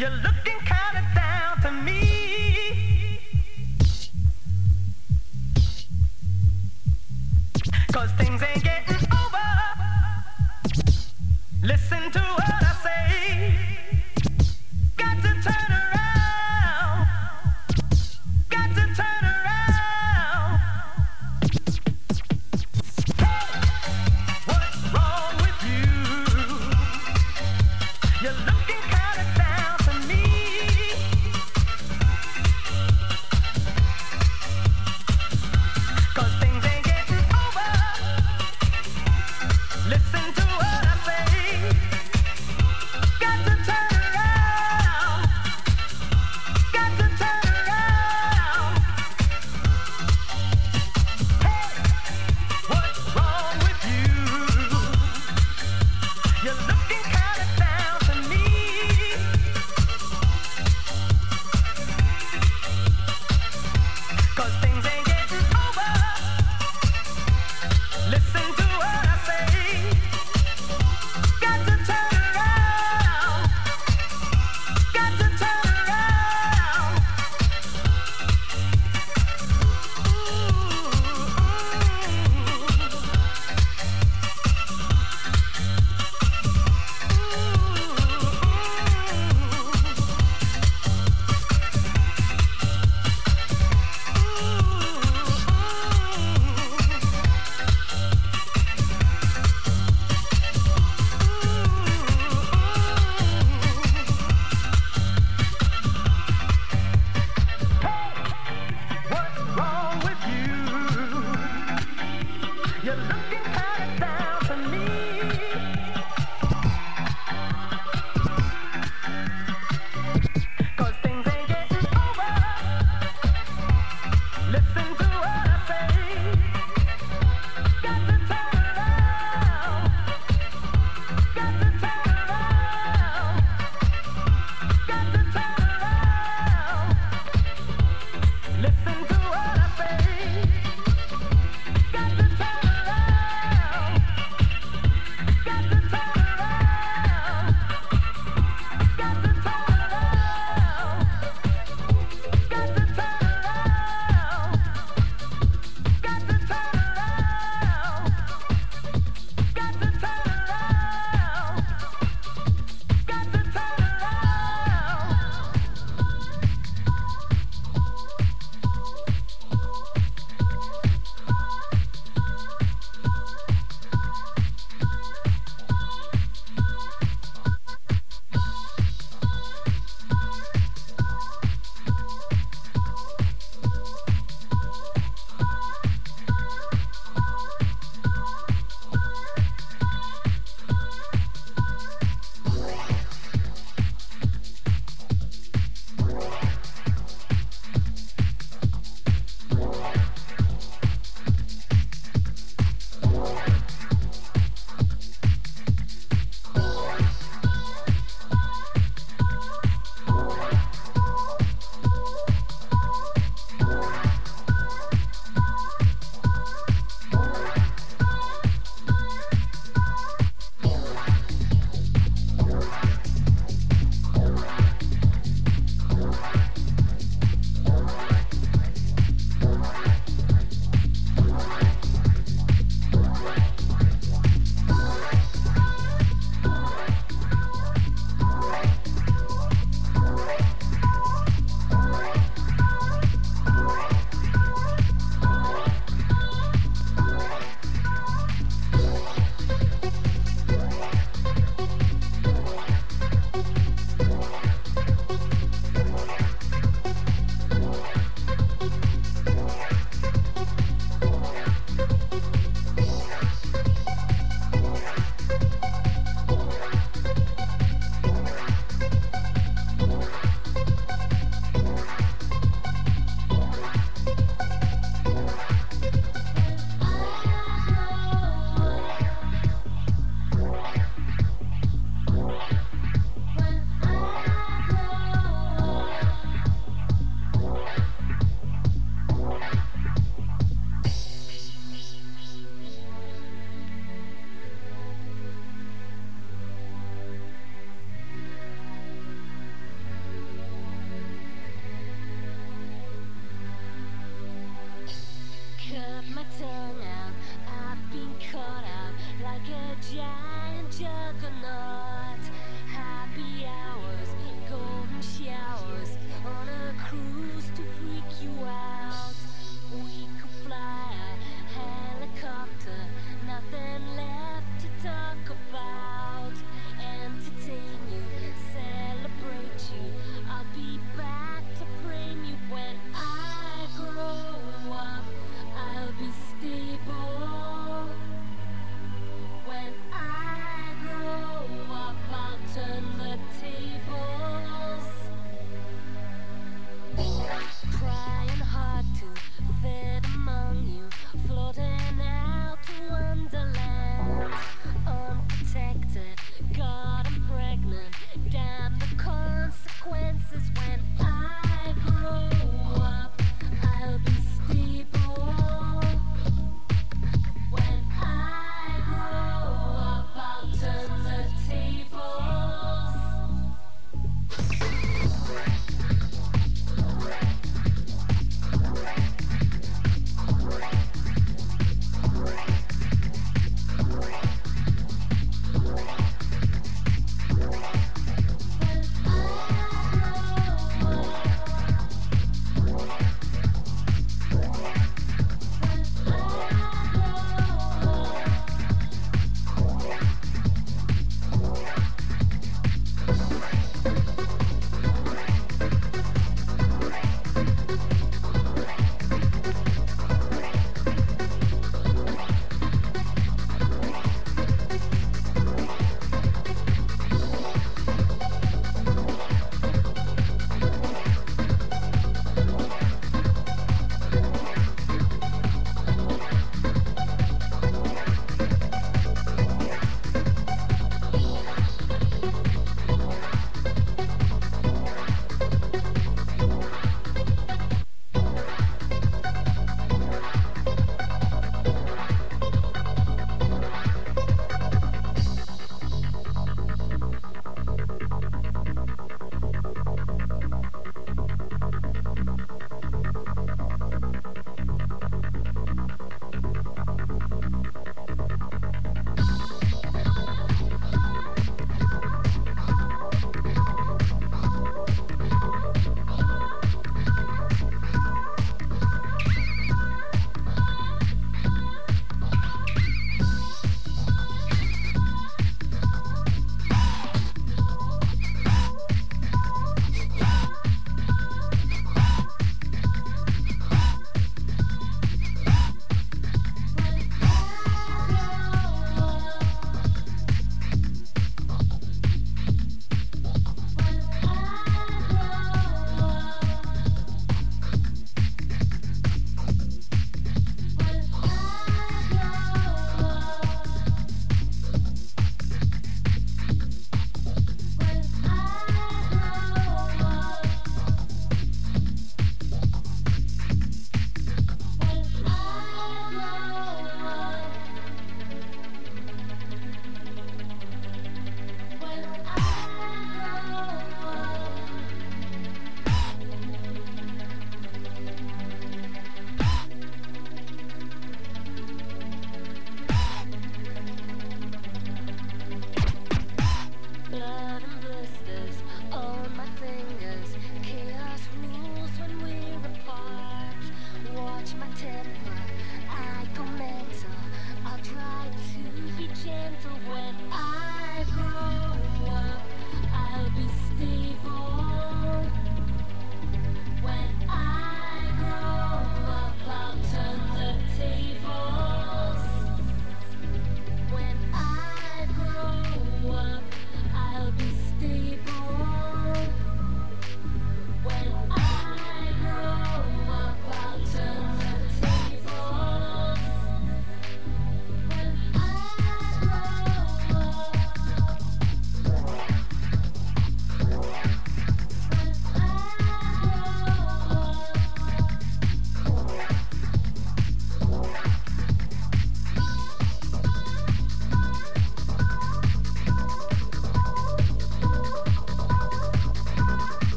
You look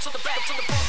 to the back, to the back.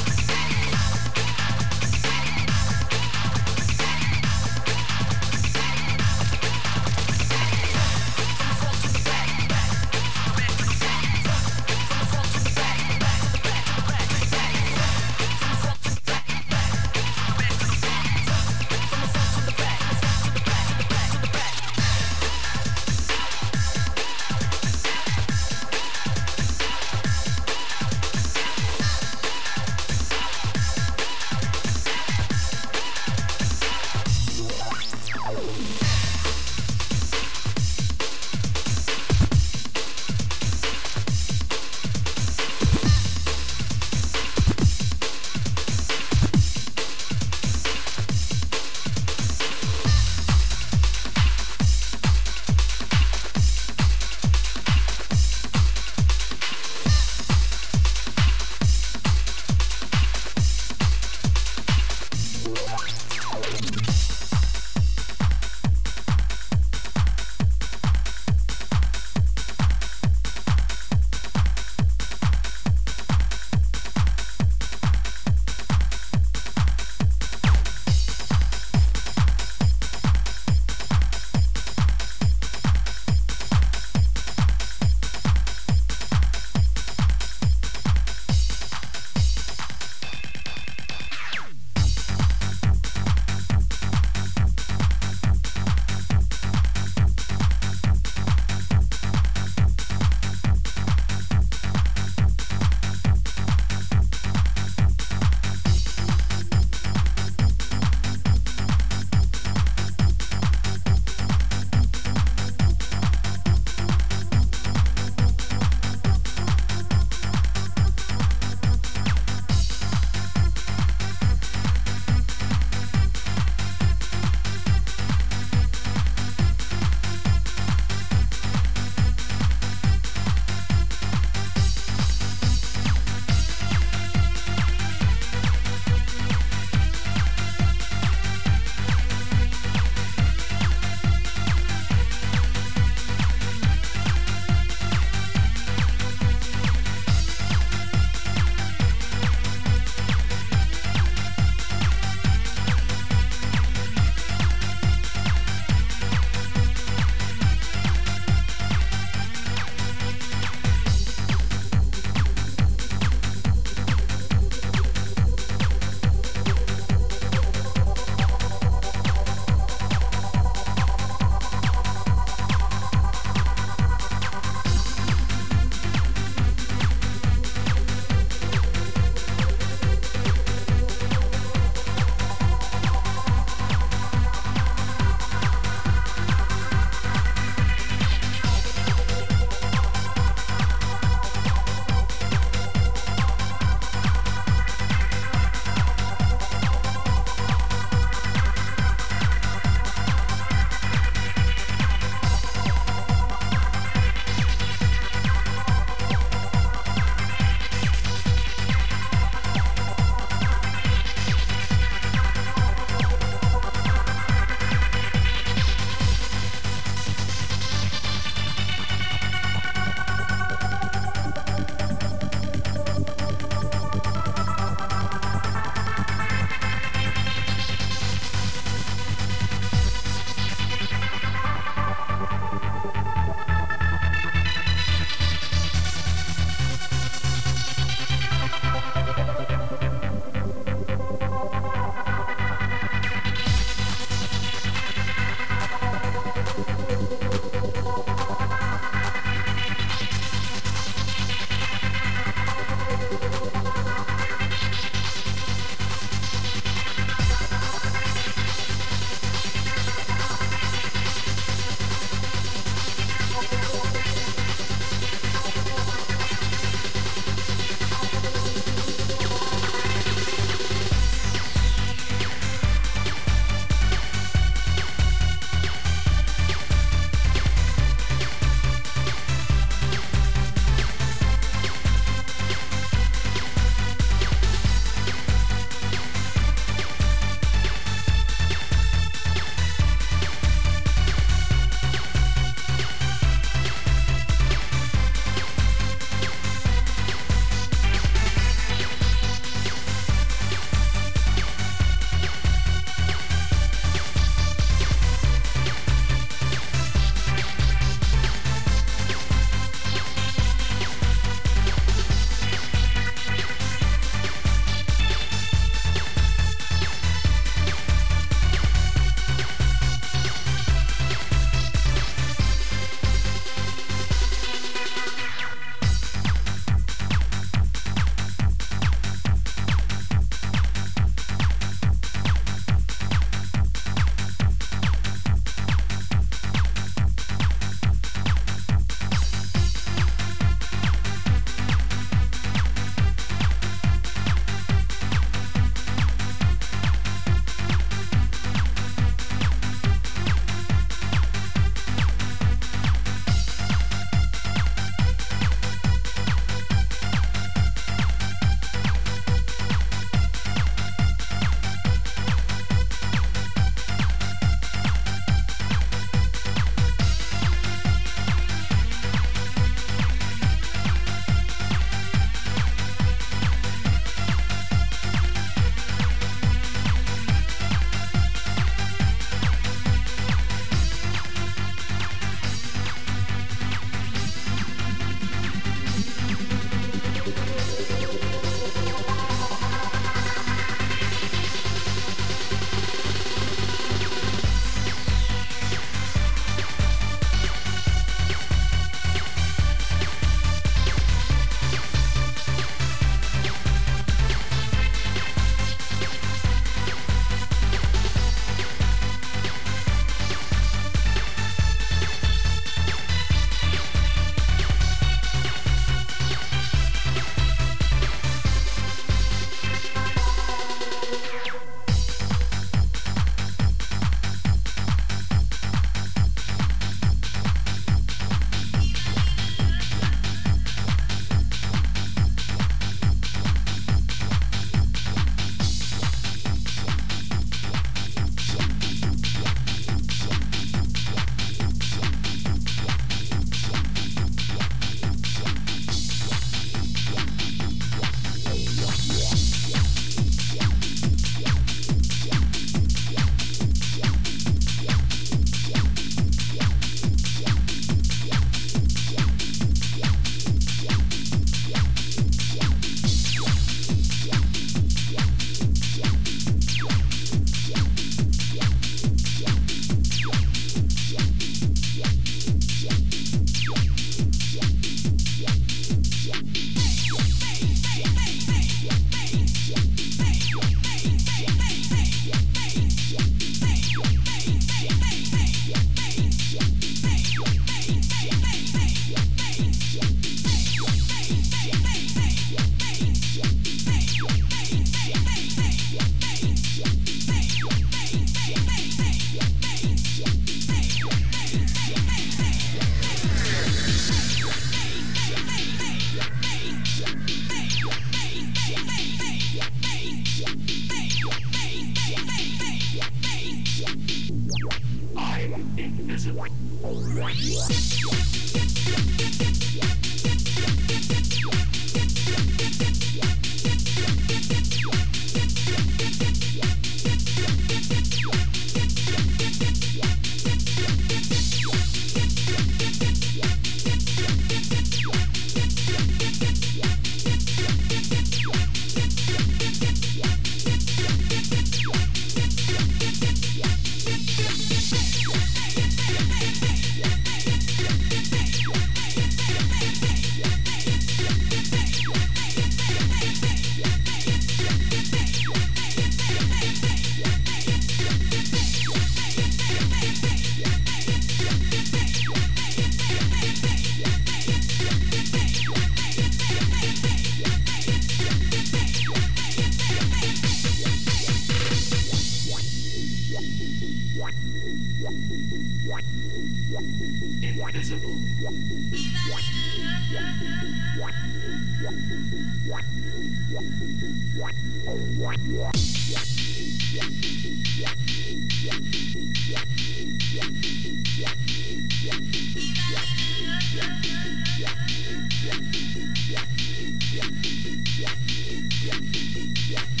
Yeah.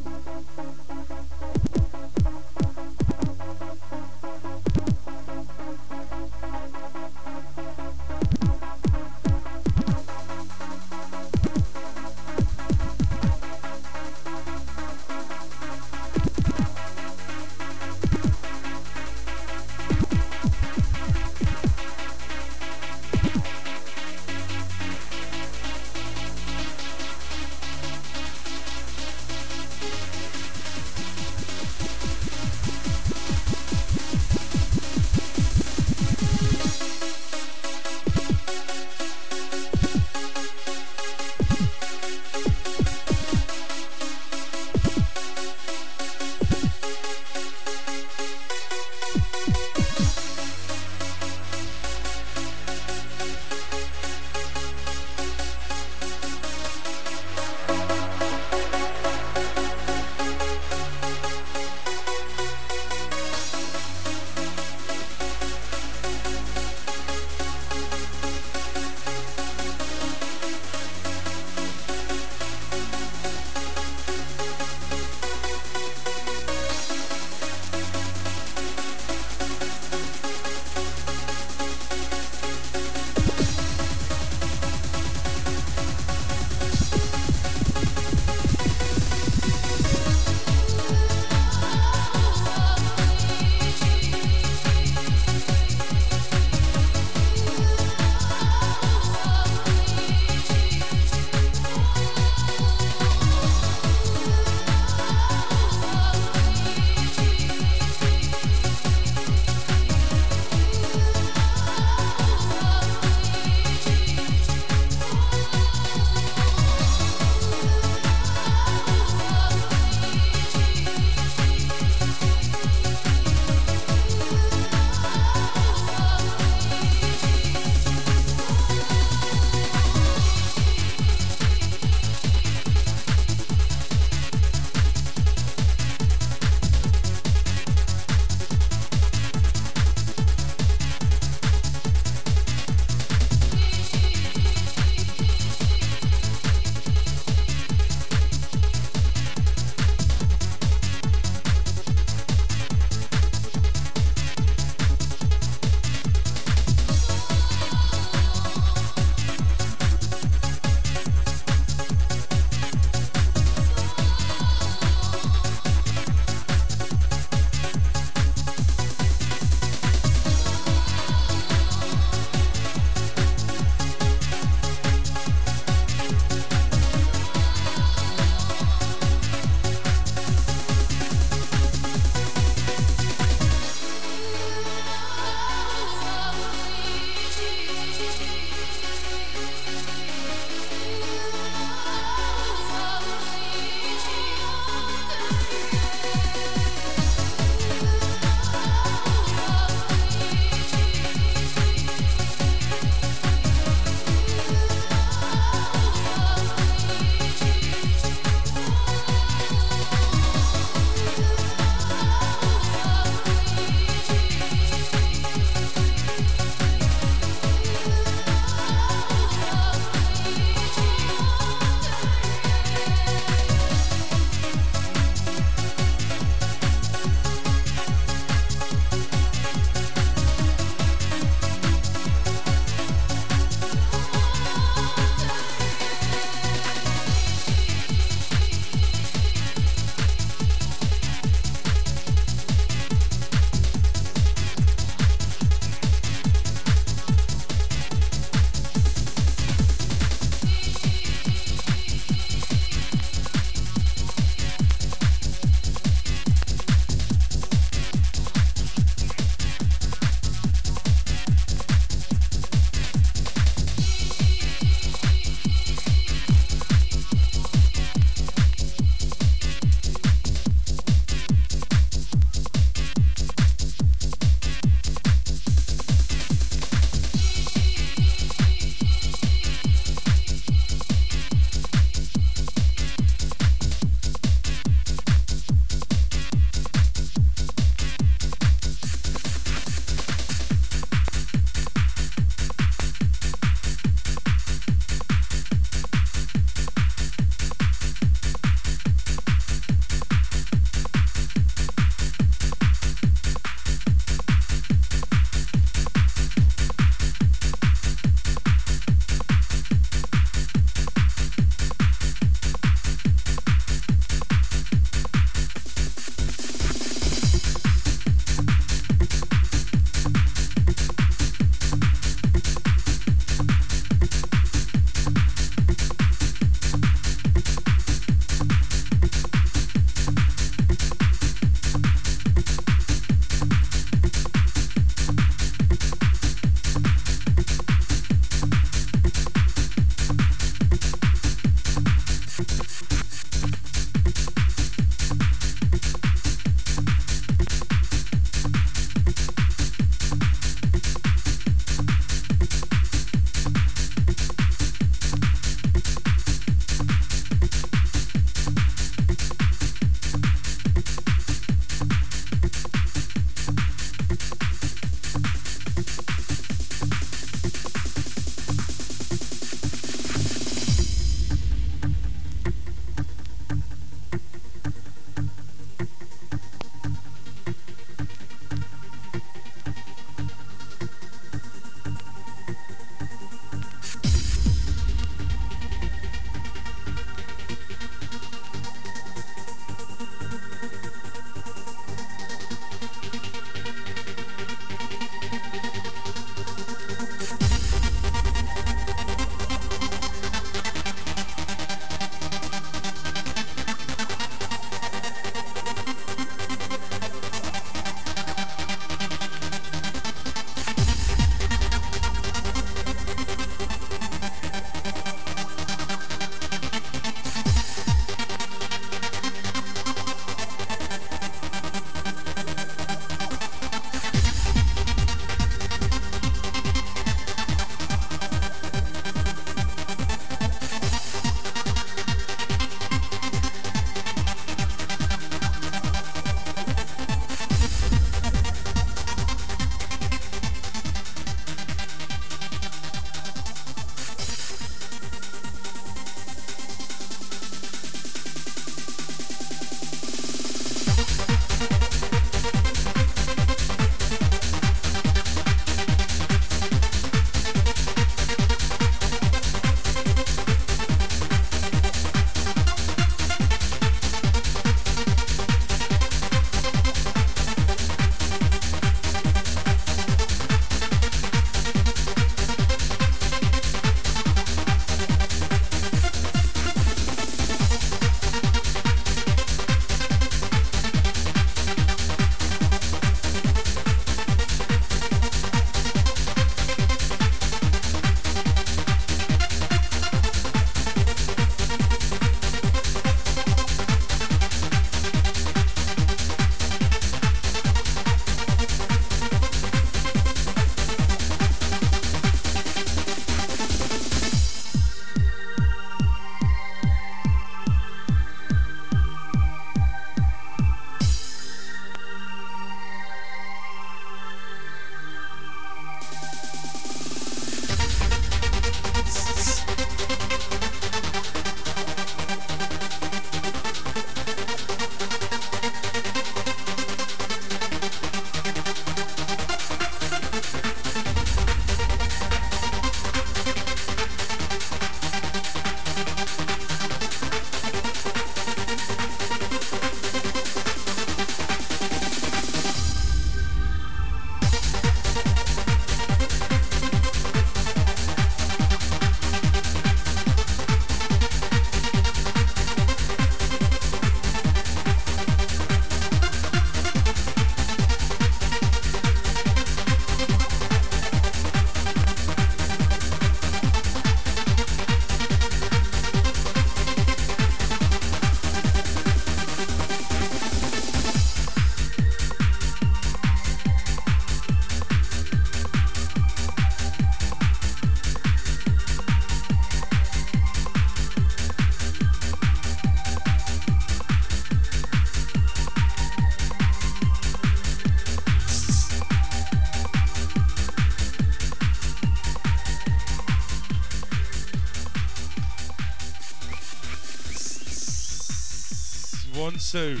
Two.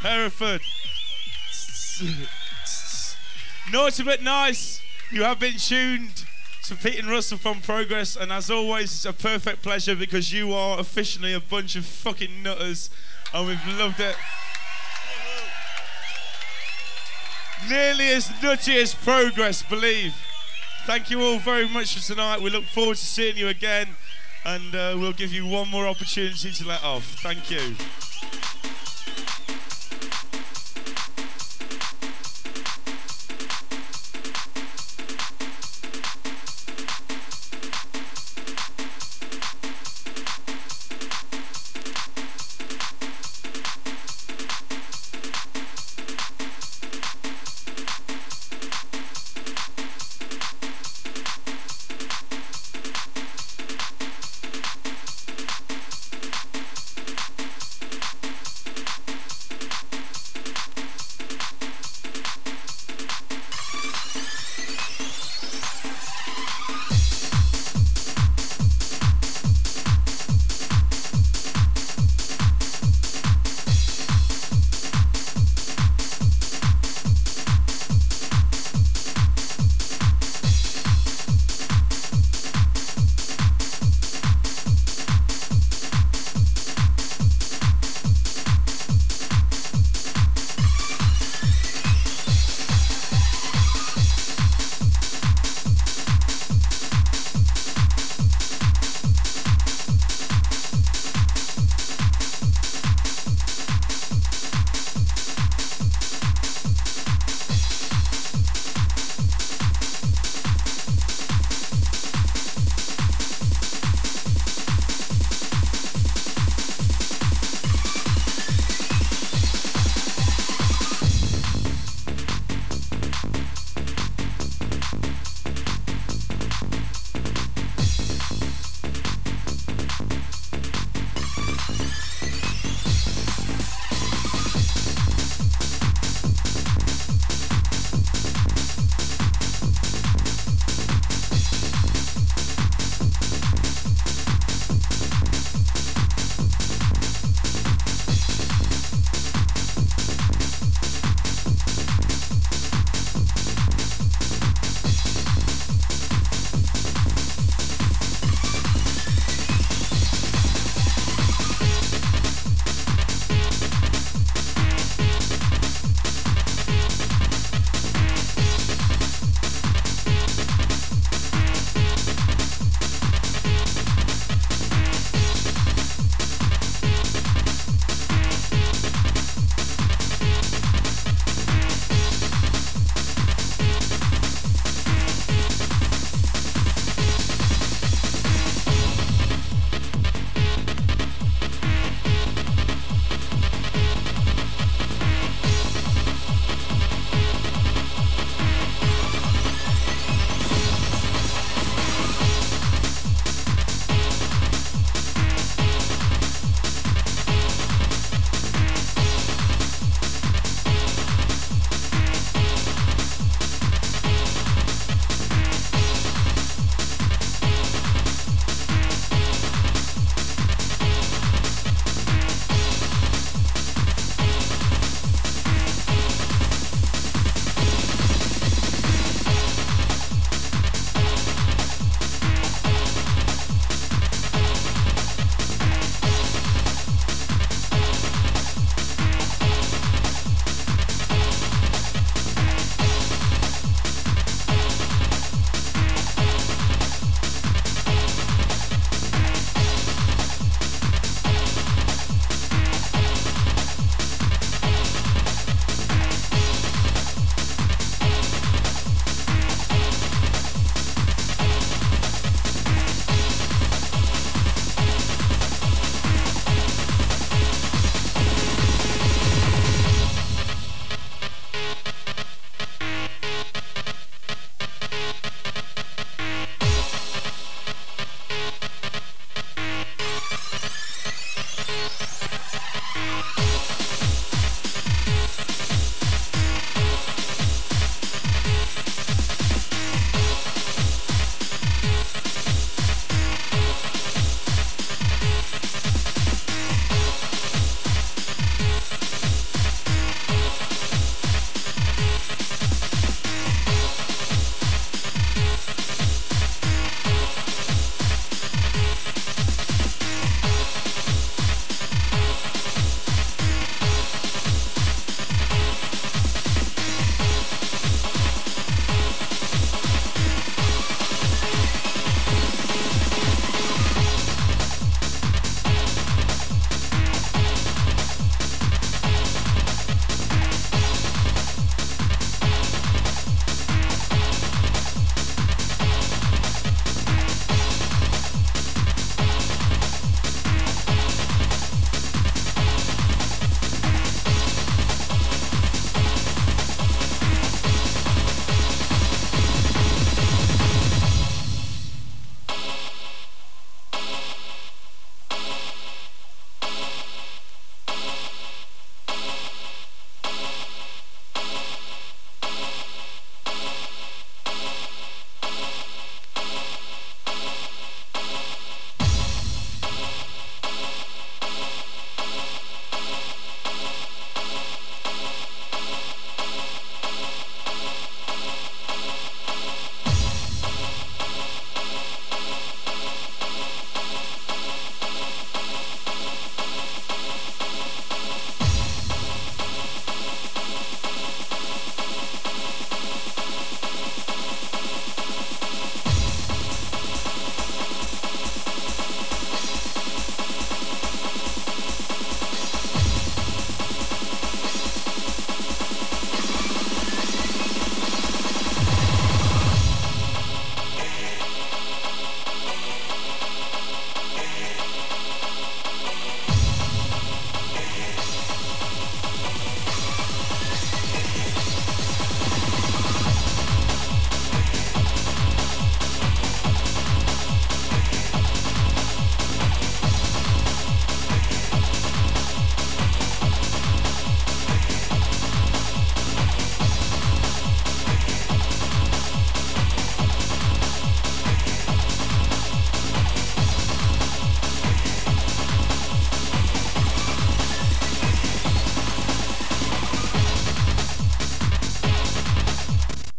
Hereford. Naughty but nice. You have been tuned to Pete and Russell from Progress, and as always, it's a perfect pleasure because you are officially a bunch of fucking nutters, and we've loved it. Nearly as nutty as Progress, believe. Thank you all very much for tonight. We look forward to seeing you again, and uh, we'll give you one more opportunity to let off. Thank you.